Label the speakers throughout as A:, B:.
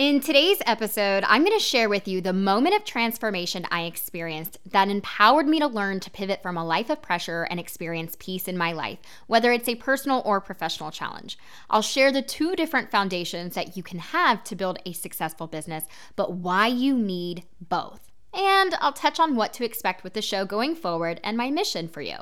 A: In today's episode, I'm going to share with you the moment of transformation I experienced that empowered me to learn to pivot from a life of pressure and experience peace in my life, whether it's a personal or professional challenge. I'll share the two different foundations that you can have to build a successful business, but why you need both. And I'll touch on what to expect with the show going forward and my mission for you.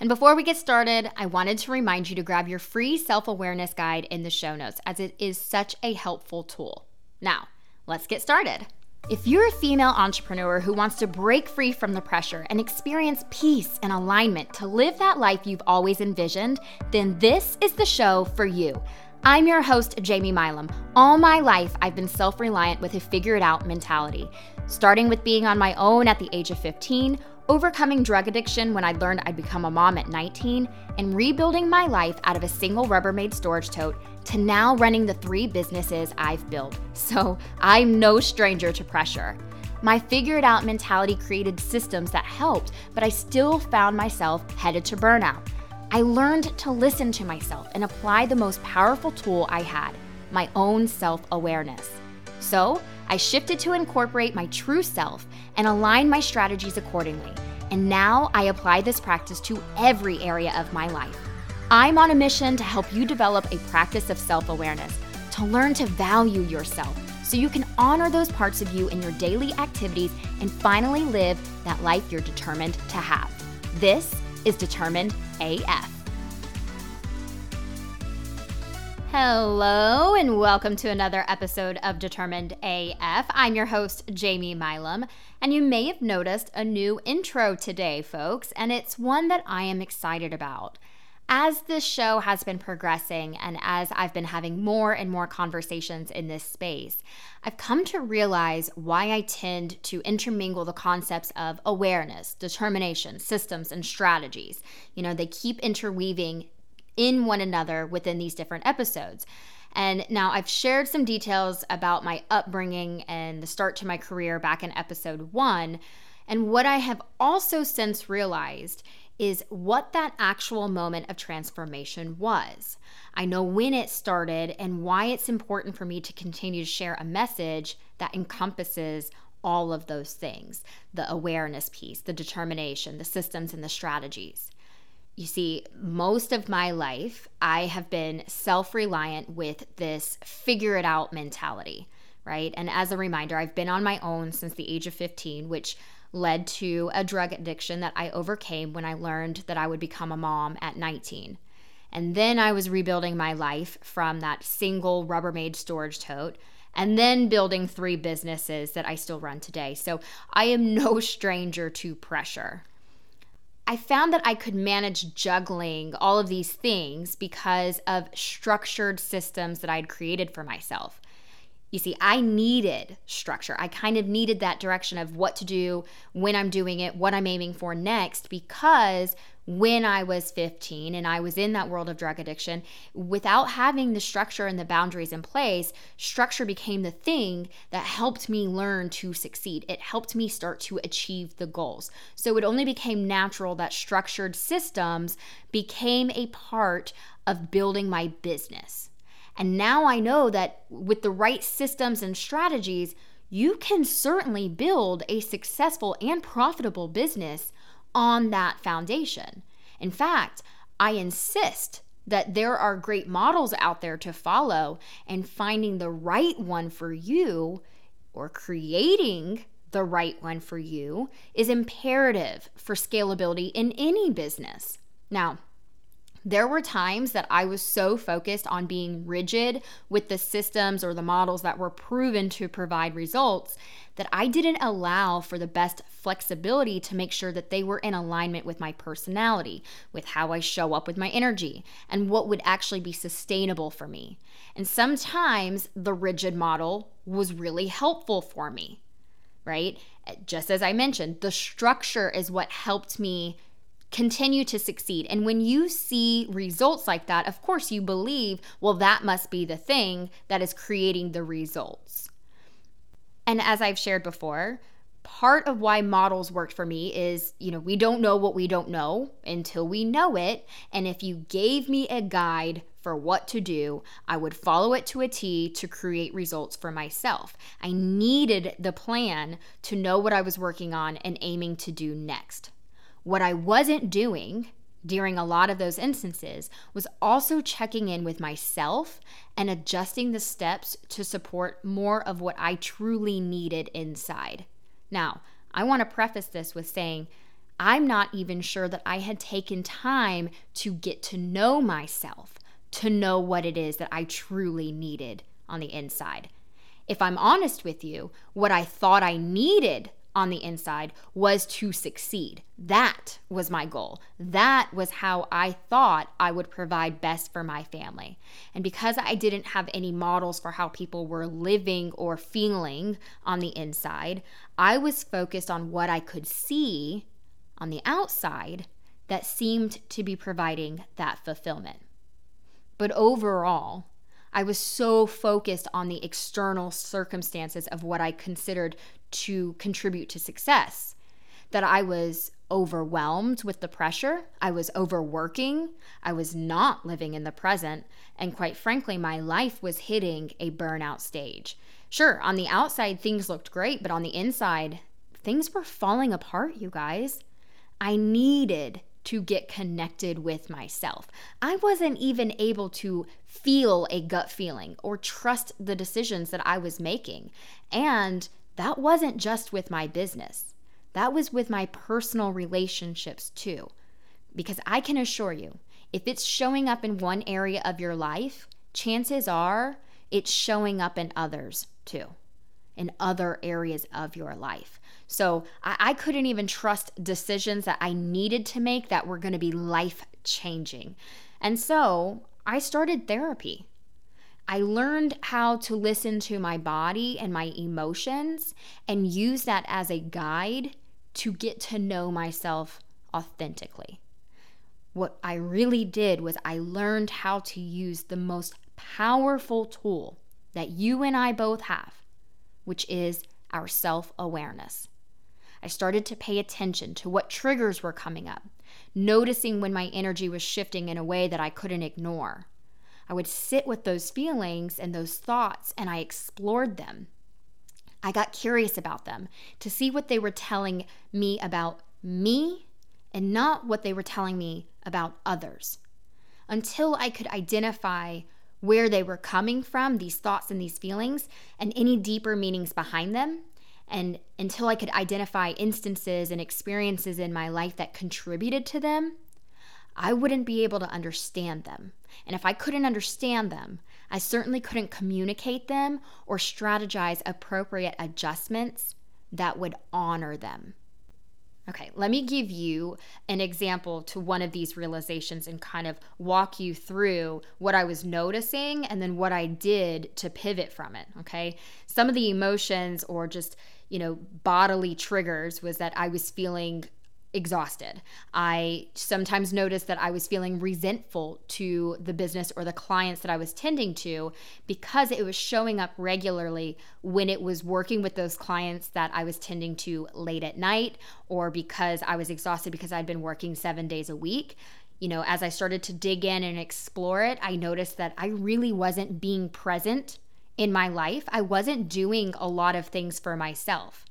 A: And before we get started, I wanted to remind you to grab your free self awareness guide in the show notes, as it is such a helpful tool. Now, let's get started. If you're a female entrepreneur who wants to break free from the pressure and experience peace and alignment to live that life you've always envisioned, then this is the show for you. I'm your host, Jamie Milam. All my life, I've been self reliant with a figure it out mentality, starting with being on my own at the age of 15 overcoming drug addiction when I learned I'd become a mom at 19, and rebuilding my life out of a single Rubbermaid storage tote to now running the three businesses I've built. So I'm no stranger to pressure. My figured out mentality created systems that helped, but I still found myself headed to burnout. I learned to listen to myself and apply the most powerful tool I had my own self awareness. So, I shifted to incorporate my true self and align my strategies accordingly. And now I apply this practice to every area of my life. I'm on a mission to help you develop a practice of self awareness, to learn to value yourself so you can honor those parts of you in your daily activities and finally live that life you're determined to have. This is Determined AF. Hello, and welcome to another episode of Determined AF. I'm your host, Jamie Milam, and you may have noticed a new intro today, folks, and it's one that I am excited about. As this show has been progressing and as I've been having more and more conversations in this space, I've come to realize why I tend to intermingle the concepts of awareness, determination, systems, and strategies. You know, they keep interweaving in one another within these different episodes. And now I've shared some details about my upbringing and the start to my career back in episode one. And what I have also since realized is what that actual moment of transformation was. I know when it started and why it's important for me to continue to share a message that encompasses all of those things the awareness piece, the determination, the systems, and the strategies. You see, most of my life, I have been self reliant with this figure it out mentality, right? And as a reminder, I've been on my own since the age of 15, which led to a drug addiction that I overcame when I learned that I would become a mom at 19. And then I was rebuilding my life from that single Rubbermaid storage tote and then building three businesses that I still run today. So I am no stranger to pressure. I found that I could manage juggling all of these things because of structured systems that I'd created for myself. You see, I needed structure. I kind of needed that direction of what to do, when I'm doing it, what I'm aiming for next, because when I was 15 and I was in that world of drug addiction, without having the structure and the boundaries in place, structure became the thing that helped me learn to succeed. It helped me start to achieve the goals. So it only became natural that structured systems became a part of building my business. And now I know that with the right systems and strategies, you can certainly build a successful and profitable business on that foundation. In fact, I insist that there are great models out there to follow, and finding the right one for you or creating the right one for you is imperative for scalability in any business. Now, there were times that I was so focused on being rigid with the systems or the models that were proven to provide results that I didn't allow for the best flexibility to make sure that they were in alignment with my personality, with how I show up with my energy, and what would actually be sustainable for me. And sometimes the rigid model was really helpful for me, right? Just as I mentioned, the structure is what helped me continue to succeed. And when you see results like that, of course, you believe, well, that must be the thing that is creating the results. And as I've shared before, part of why models worked for me is, you know, we don't know what we don't know until we know it. And if you gave me a guide for what to do, I would follow it to a T to create results for myself. I needed the plan to know what I was working on and aiming to do next. What I wasn't doing during a lot of those instances was also checking in with myself and adjusting the steps to support more of what I truly needed inside. Now, I want to preface this with saying I'm not even sure that I had taken time to get to know myself, to know what it is that I truly needed on the inside. If I'm honest with you, what I thought I needed on the inside was to succeed. That was my goal. That was how I thought I would provide best for my family. And because I didn't have any models for how people were living or feeling on the inside, I was focused on what I could see on the outside that seemed to be providing that fulfillment. But overall, I was so focused on the external circumstances of what I considered to contribute to success that I was overwhelmed with the pressure. I was overworking. I was not living in the present. And quite frankly, my life was hitting a burnout stage. Sure, on the outside, things looked great, but on the inside, things were falling apart, you guys. I needed to get connected with myself. I wasn't even able to feel a gut feeling or trust the decisions that I was making. And that wasn't just with my business, that was with my personal relationships too. Because I can assure you, if it's showing up in one area of your life, chances are it's showing up in others too, in other areas of your life. So I, I couldn't even trust decisions that I needed to make that were going to be life changing. And so I started therapy. I learned how to listen to my body and my emotions and use that as a guide to get to know myself authentically. What I really did was I learned how to use the most powerful tool that you and I both have, which is our self awareness. I started to pay attention to what triggers were coming up, noticing when my energy was shifting in a way that I couldn't ignore. I would sit with those feelings and those thoughts and I explored them. I got curious about them to see what they were telling me about me and not what they were telling me about others. Until I could identify where they were coming from, these thoughts and these feelings, and any deeper meanings behind them, and until I could identify instances and experiences in my life that contributed to them, I wouldn't be able to understand them. And if I couldn't understand them, I certainly couldn't communicate them or strategize appropriate adjustments that would honor them. Okay, let me give you an example to one of these realizations and kind of walk you through what I was noticing and then what I did to pivot from it. Okay, some of the emotions or just you know, bodily triggers was that I was feeling exhausted. I sometimes noticed that I was feeling resentful to the business or the clients that I was tending to because it was showing up regularly when it was working with those clients that I was tending to late at night or because I was exhausted because I'd been working 7 days a week. You know, as I started to dig in and explore it, I noticed that I really wasn't being present in my life, I wasn't doing a lot of things for myself.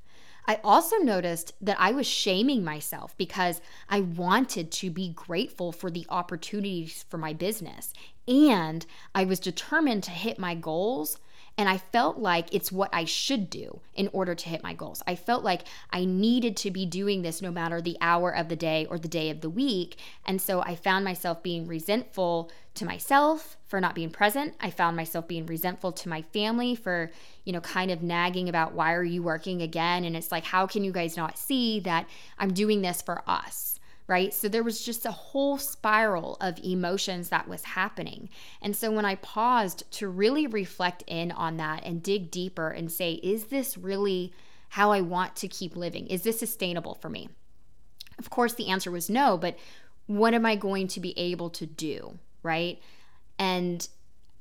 A: I also noticed that I was shaming myself because I wanted to be grateful for the opportunities for my business. And I was determined to hit my goals and I felt like it's what I should do in order to hit my goals. I felt like I needed to be doing this no matter the hour of the day or the day of the week. And so I found myself being resentful to myself for not being present. I found myself being resentful to my family for, you know, kind of nagging about why are you working again? And it's like, how can you guys not see that I'm doing this for us? Right? So there was just a whole spiral of emotions that was happening. And so when I paused to really reflect in on that and dig deeper and say, is this really how I want to keep living? Is this sustainable for me? Of course, the answer was no, but what am I going to be able to do, right? And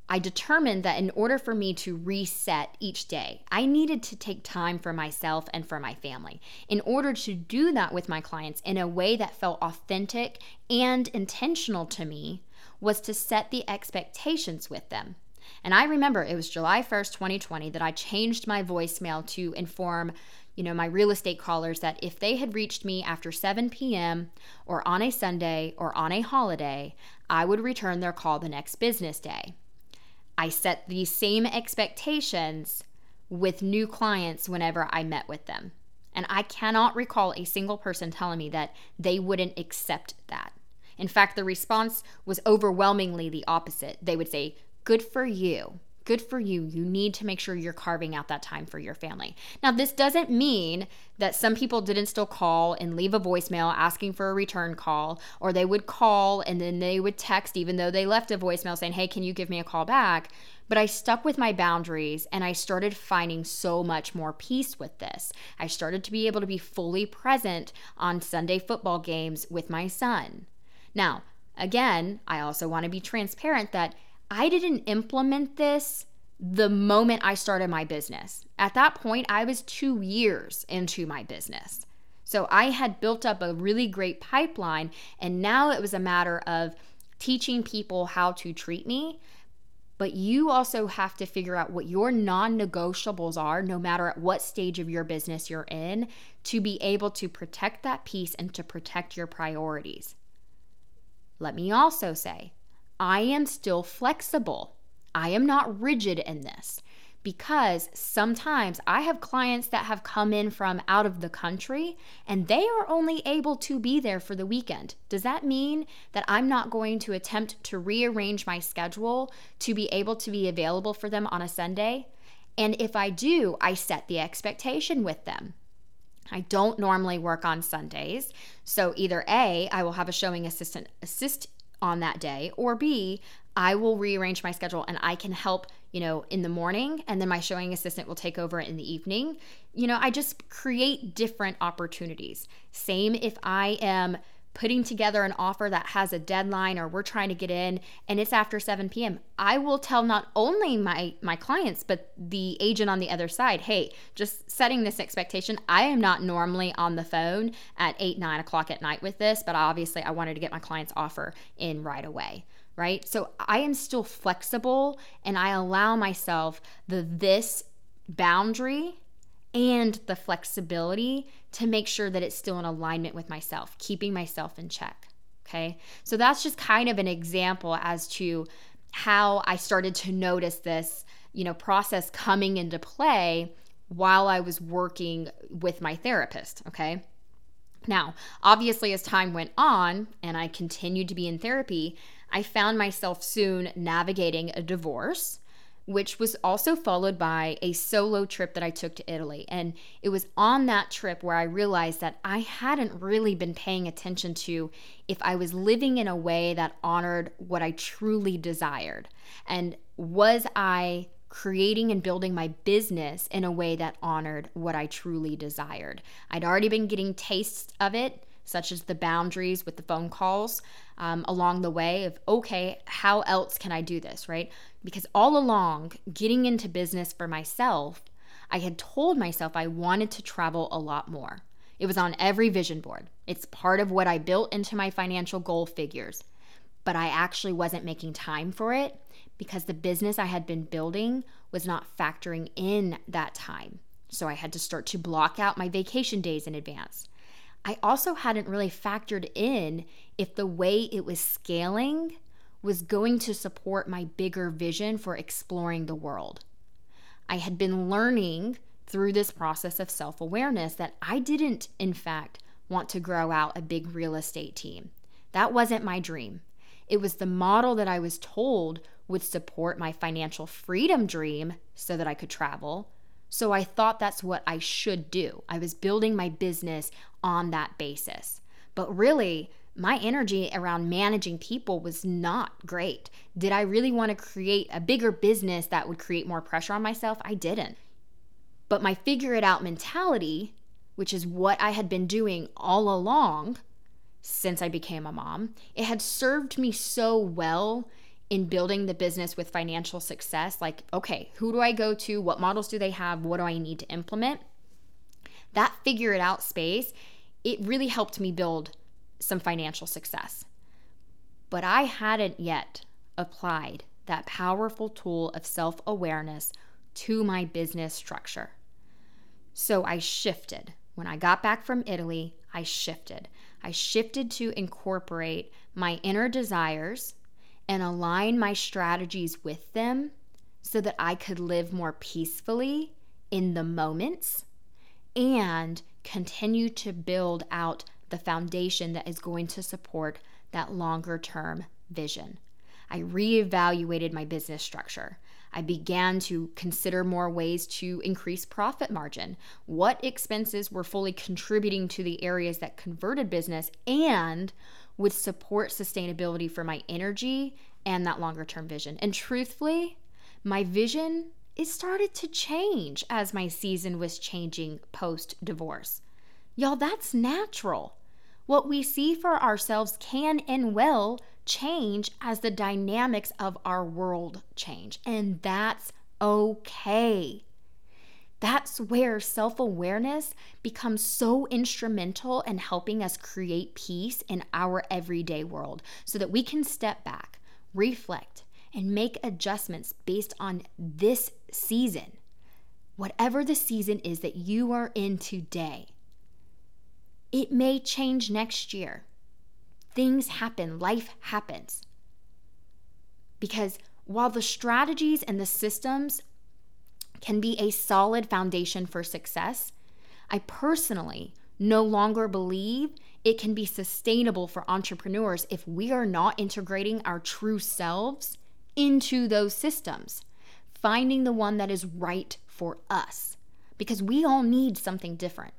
A: I determined that in order for me to reset each day, I needed to take time for myself and for my family. In order to do that with my clients in a way that felt authentic and intentional to me, was to set the expectations with them. And I remember it was July 1st, 2020 that I changed my voicemail to inform you know, my real estate callers that if they had reached me after 7 p.m. or on a Sunday or on a holiday, I would return their call the next business day. I set these same expectations with new clients whenever I met with them. And I cannot recall a single person telling me that they wouldn't accept that. In fact, the response was overwhelmingly the opposite. They would say, Good for you. Good for you. You need to make sure you're carving out that time for your family. Now, this doesn't mean that some people didn't still call and leave a voicemail asking for a return call, or they would call and then they would text even though they left a voicemail saying, Hey, can you give me a call back? But I stuck with my boundaries and I started finding so much more peace with this. I started to be able to be fully present on Sunday football games with my son. Now, again, I also want to be transparent that I didn't implement this the moment I started my business. At that point, I was two years into my business. So I had built up a really great pipeline, and now it was a matter of teaching people how to treat me. But you also have to figure out what your non negotiables are, no matter at what stage of your business you're in, to be able to protect that peace and to protect your priorities. Let me also say, I am still flexible. I am not rigid in this because sometimes I have clients that have come in from out of the country and they are only able to be there for the weekend. Does that mean that I'm not going to attempt to rearrange my schedule to be able to be available for them on a Sunday? And if I do, I set the expectation with them. I don't normally work on Sundays. So either A, I will have a showing assistant assist on that day, or B, I will rearrange my schedule and I can help, you know, in the morning and then my showing assistant will take over in the evening. You know, I just create different opportunities. Same if I am putting together an offer that has a deadline or we're trying to get in and it's after 7 p.m i will tell not only my my clients but the agent on the other side hey just setting this expectation i am not normally on the phone at 8 9 o'clock at night with this but obviously i wanted to get my client's offer in right away right? So i am still flexible and i allow myself the this boundary and the flexibility to make sure that it's still in alignment with myself, keeping myself in check. Okay. So that's just kind of an example as to how I started to notice this, you know, process coming into play while I was working with my therapist. Okay. Now, obviously, as time went on and I continued to be in therapy, I found myself soon navigating a divorce which was also followed by a solo trip that I took to Italy. And it was on that trip where I realized that I hadn't really been paying attention to if I was living in a way that honored what I truly desired. And was I creating and building my business in a way that honored what I truly desired? I'd already been getting tastes of it such as the boundaries with the phone calls um, along the way of, okay, how else can I do this, right? Because all along, getting into business for myself, I had told myself I wanted to travel a lot more. It was on every vision board. It's part of what I built into my financial goal figures. But I actually wasn't making time for it because the business I had been building was not factoring in that time. So I had to start to block out my vacation days in advance. I also hadn't really factored in if the way it was scaling was going to support my bigger vision for exploring the world. I had been learning through this process of self awareness that I didn't, in fact, want to grow out a big real estate team. That wasn't my dream. It was the model that I was told would support my financial freedom dream so that I could travel, so I thought that's what I should do. I was building my business on that basis. But really, my energy around managing people was not great. Did I really want to create a bigger business that would create more pressure on myself? I didn't. But my figure it out mentality, which is what I had been doing all along since I became a mom, it had served me so well in building the business with financial success like, okay, who do I go to? What models do they have? What do I need to implement? That figure it out space, it really helped me build some financial success. But I hadn't yet applied that powerful tool of self awareness to my business structure. So I shifted. When I got back from Italy, I shifted. I shifted to incorporate my inner desires and align my strategies with them so that I could live more peacefully in the moments and continue to build out the foundation that is going to support that longer term vision. I reevaluated my business structure. I began to consider more ways to increase profit margin. What expenses were fully contributing to the areas that converted business and would support sustainability for my energy and that longer term vision. And truthfully, my vision it started to change as my season was changing post divorce. Y'all, that's natural. What we see for ourselves can and will change as the dynamics of our world change, and that's okay. That's where self awareness becomes so instrumental in helping us create peace in our everyday world so that we can step back, reflect, and make adjustments based on this season, whatever the season is that you are in today. It may change next year. Things happen, life happens. Because while the strategies and the systems can be a solid foundation for success, I personally no longer believe it can be sustainable for entrepreneurs if we are not integrating our true selves into those systems, finding the one that is right for us, because we all need something different.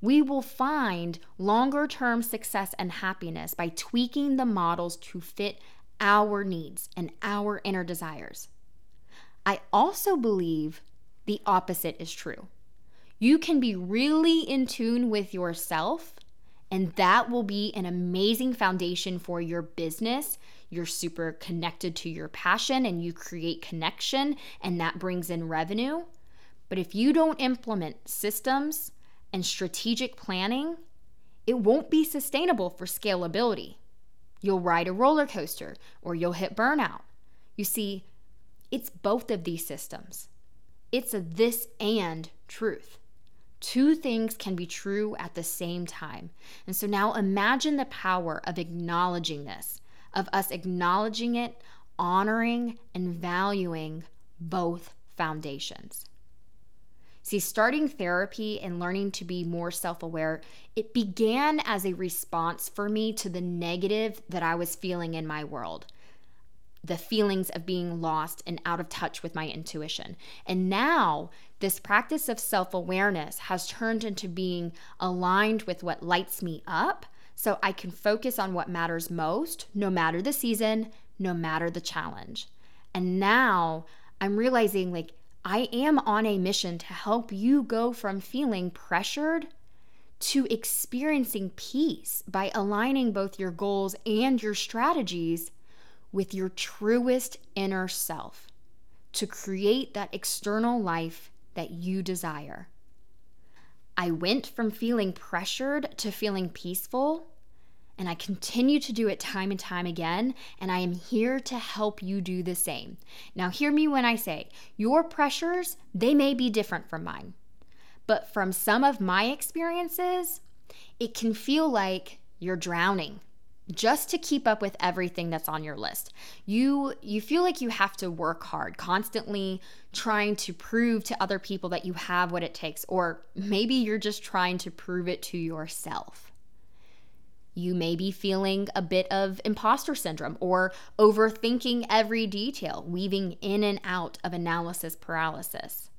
A: We will find longer term success and happiness by tweaking the models to fit our needs and our inner desires. I also believe the opposite is true. You can be really in tune with yourself, and that will be an amazing foundation for your business. You're super connected to your passion and you create connection, and that brings in revenue. But if you don't implement systems and strategic planning, it won't be sustainable for scalability. You'll ride a roller coaster or you'll hit burnout. You see, it's both of these systems. It's a this and truth. Two things can be true at the same time. And so now imagine the power of acknowledging this, of us acknowledging it, honoring, and valuing both foundations. See, starting therapy and learning to be more self aware, it began as a response for me to the negative that I was feeling in my world the feelings of being lost and out of touch with my intuition. And now, this practice of self awareness has turned into being aligned with what lights me up so I can focus on what matters most, no matter the season, no matter the challenge. And now I'm realizing like I am on a mission to help you go from feeling pressured to experiencing peace by aligning both your goals and your strategies with your truest inner self to create that external life that you desire. I went from feeling pressured to feeling peaceful, and I continue to do it time and time again, and I am here to help you do the same. Now, hear me when I say your pressures, they may be different from mine, but from some of my experiences, it can feel like you're drowning just to keep up with everything that's on your list. You you feel like you have to work hard, constantly trying to prove to other people that you have what it takes or maybe you're just trying to prove it to yourself. You may be feeling a bit of imposter syndrome or overthinking every detail, weaving in and out of analysis paralysis.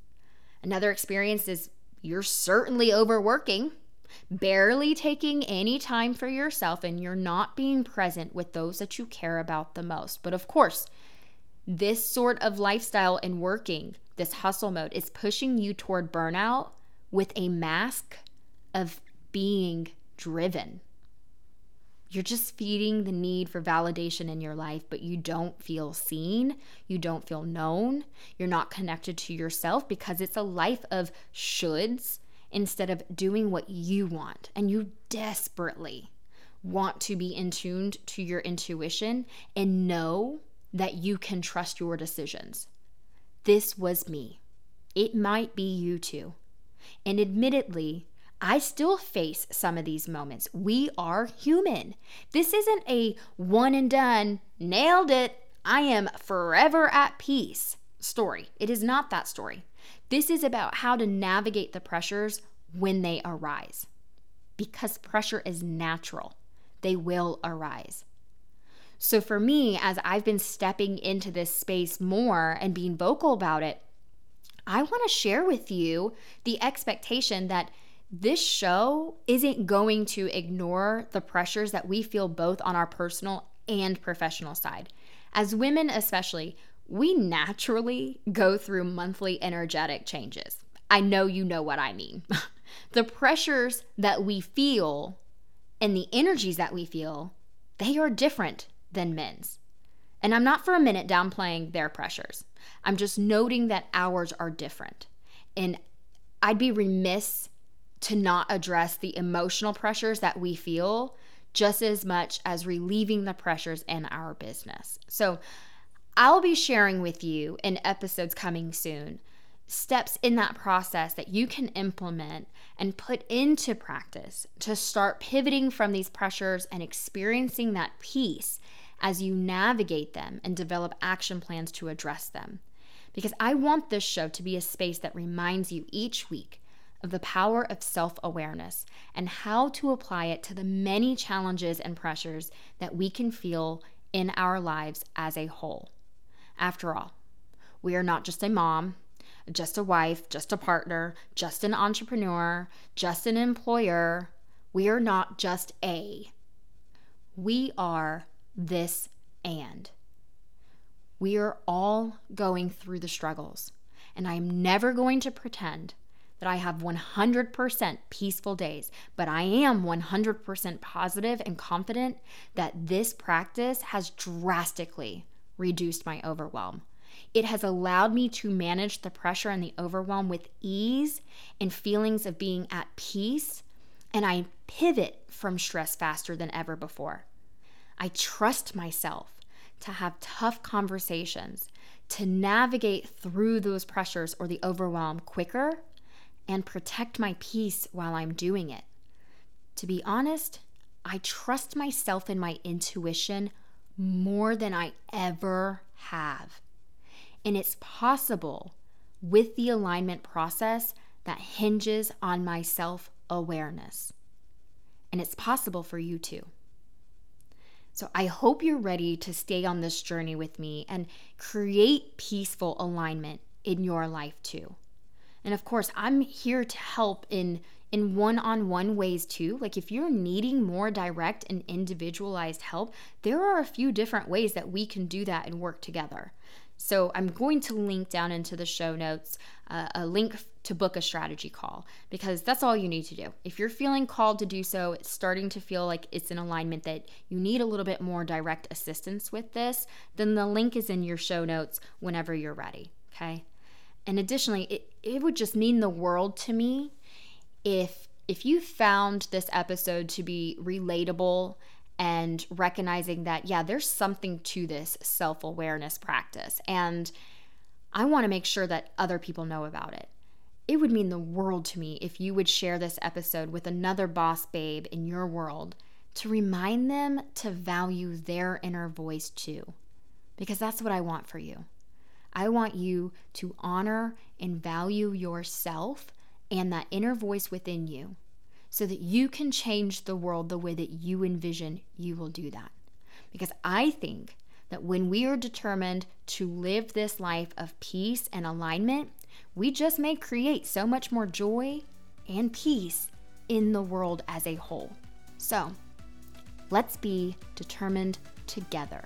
A: Another experience is you're certainly overworking barely taking any time for yourself, and you're not being present with those that you care about the most. But of course, this sort of lifestyle and working, this hustle mode, is pushing you toward burnout with a mask of being driven. You're just feeding the need for validation in your life, but you don't feel seen, you don't feel known, you're not connected to yourself because it's a life of shoulds instead of doing what you want. And you desperately want to be in tuned to your intuition and know that you can trust your decisions. This was me. It might be you too. And admittedly, I still face some of these moments. We are human. This isn't a one and done, nailed it, I am forever at peace story. It is not that story. This is about how to navigate the pressures when they arise. Because pressure is natural, they will arise. So, for me, as I've been stepping into this space more and being vocal about it, I want to share with you the expectation that this show isn't going to ignore the pressures that we feel both on our personal and professional side. As women, especially, we naturally go through monthly energetic changes. I know you know what I mean. the pressures that we feel and the energies that we feel, they are different than men's. And I'm not for a minute downplaying their pressures. I'm just noting that ours are different. And I'd be remiss to not address the emotional pressures that we feel just as much as relieving the pressures in our business. So, I'll be sharing with you in episodes coming soon steps in that process that you can implement and put into practice to start pivoting from these pressures and experiencing that peace as you navigate them and develop action plans to address them. Because I want this show to be a space that reminds you each week of the power of self awareness and how to apply it to the many challenges and pressures that we can feel in our lives as a whole. After all, we are not just a mom, just a wife, just a partner, just an entrepreneur, just an employer. We are not just a. We are this and. We are all going through the struggles, and I am never going to pretend that I have 100% peaceful days, but I am 100% positive and confident that this practice has drastically reduced my overwhelm. It has allowed me to manage the pressure and the overwhelm with ease and feelings of being at peace, and I pivot from stress faster than ever before. I trust myself to have tough conversations, to navigate through those pressures or the overwhelm quicker and protect my peace while I'm doing it. To be honest, I trust myself and my intuition more than I ever have. And it's possible with the alignment process that hinges on my self awareness. And it's possible for you too. So I hope you're ready to stay on this journey with me and create peaceful alignment in your life too. And of course, I'm here to help in in one-on-one ways too. Like if you're needing more direct and individualized help, there are a few different ways that we can do that and work together. So I'm going to link down into the show notes uh, a link to book a strategy call because that's all you need to do. If you're feeling called to do so, it's starting to feel like it's in alignment that you need a little bit more direct assistance with this, then the link is in your show notes whenever you're ready. Okay. And additionally, it, it would just mean the world to me if if you found this episode to be relatable and recognizing that yeah, there's something to this self-awareness practice and I want to make sure that other people know about it. It would mean the world to me if you would share this episode with another boss babe in your world to remind them to value their inner voice too. Because that's what I want for you. I want you to honor and value yourself and that inner voice within you so that you can change the world the way that you envision you will do that. Because I think that when we are determined to live this life of peace and alignment, we just may create so much more joy and peace in the world as a whole. So let's be determined together.